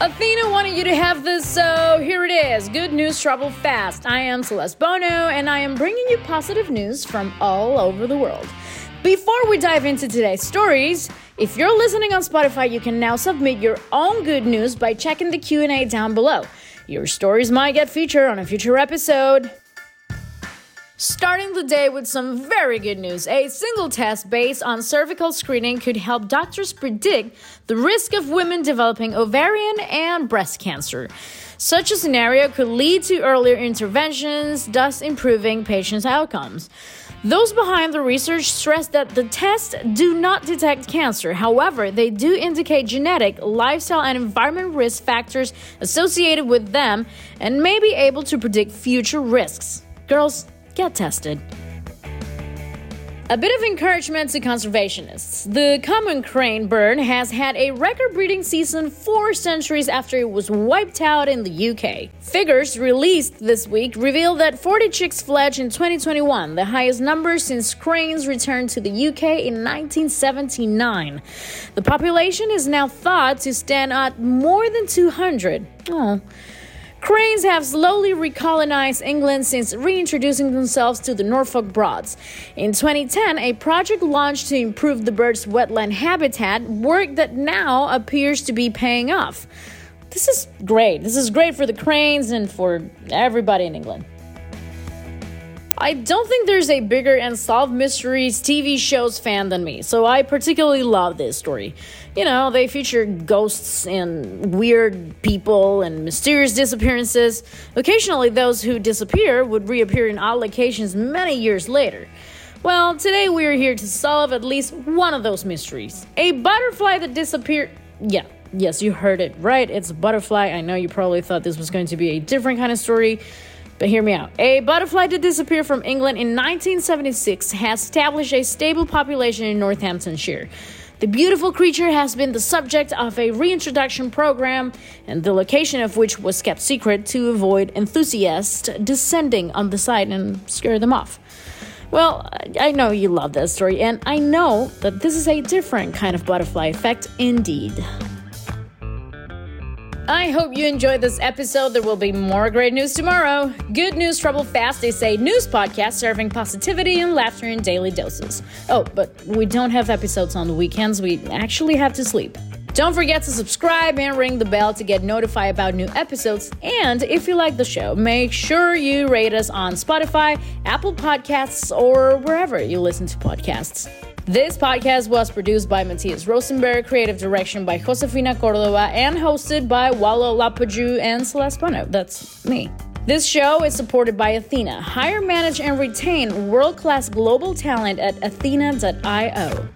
Athyna wanted you to have this, so here it is. Good news travel fast. I am Celeste Bono, and I am bringing you positive news from all over the world. Before we dive into today's stories, if you're listening on Spotify, you can now submit your own good news by checking the Q&A down below. Your stories might get featured on a future episode. Starting the day with some very good news. A single test based on cervical screening could help doctors predict the risk of women developing ovarian and breast cancer. Such a scenario could lead to earlier interventions, thus improving patients' outcomes. Those behind the research stress that the tests do not detect cancer. However, they do indicate genetic, lifestyle, and environment risk factors associated with them and may be able to predict future risks. Girls, get tested. A bit of encouragement to conservationists. The common crane bird has had a record breeding season four centuries after it was wiped out in the UK. Figures released this week reveal that 40 chicks fledged in 2021, the highest number since cranes returned to the UK in 1979. The population is now thought to stand at more than 200. Oh. Cranes have slowly recolonized England since reintroducing themselves to the Norfolk Broads. In 2010, a project launched to improve the bird's wetland habitat, work that now appears to be paying off. This is great. This is great for the cranes and for everybody in England. I don't think there's a bigger and unsolved mysteries TV shows fan than me, so I particularly love this story. You know, they feature ghosts and weird people and mysterious disappearances. Occasionally, those who disappear would reappear in odd locations many years later. Well, today we are here to solve at least one of those mysteries. A butterfly that disappeared. Yeah, yes, you heard it right. It's a butterfly. I know you probably thought this was going to be a different kind of story. But hear me out. A butterfly that disappeared from England in 1976 has established a stable population in Northamptonshire. The beautiful creature has been the subject of a reintroduction program, and the location of which was kept secret to avoid enthusiasts descending on the site and scare them off. Well, I know you love that story, and I know that this is a different kind of butterfly effect indeed. I hope you enjoyed this episode. There will be more great news tomorrow. Good news, trouble fast. They say news podcast serving positivity and laughter in daily doses. Oh, but we don't have episodes on the weekends. We actually have to sleep. Don't forget to subscribe and ring the bell to get notified about new episodes. And if you like the show, make sure you rate us on Spotify, Apple Podcasts, or wherever you listen to podcasts. This podcast was produced by Matthias Rosenberg, creative direction by Josefina Cordova, and hosted by Walo Lapaju and Celeste Bono. That's me. This show is supported by Athyna. Hire, manage, and retain world class global talent at athyna.io.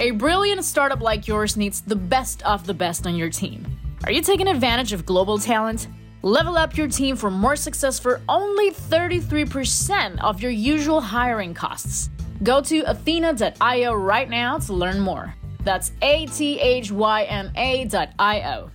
A brilliant startup like yours needs the best of the best on your team. Are you taking advantage of global talent? Level up your team for more success for only 33% of your usual hiring costs. Go to athyna.io right now to learn more. That's A T H Y N A.io.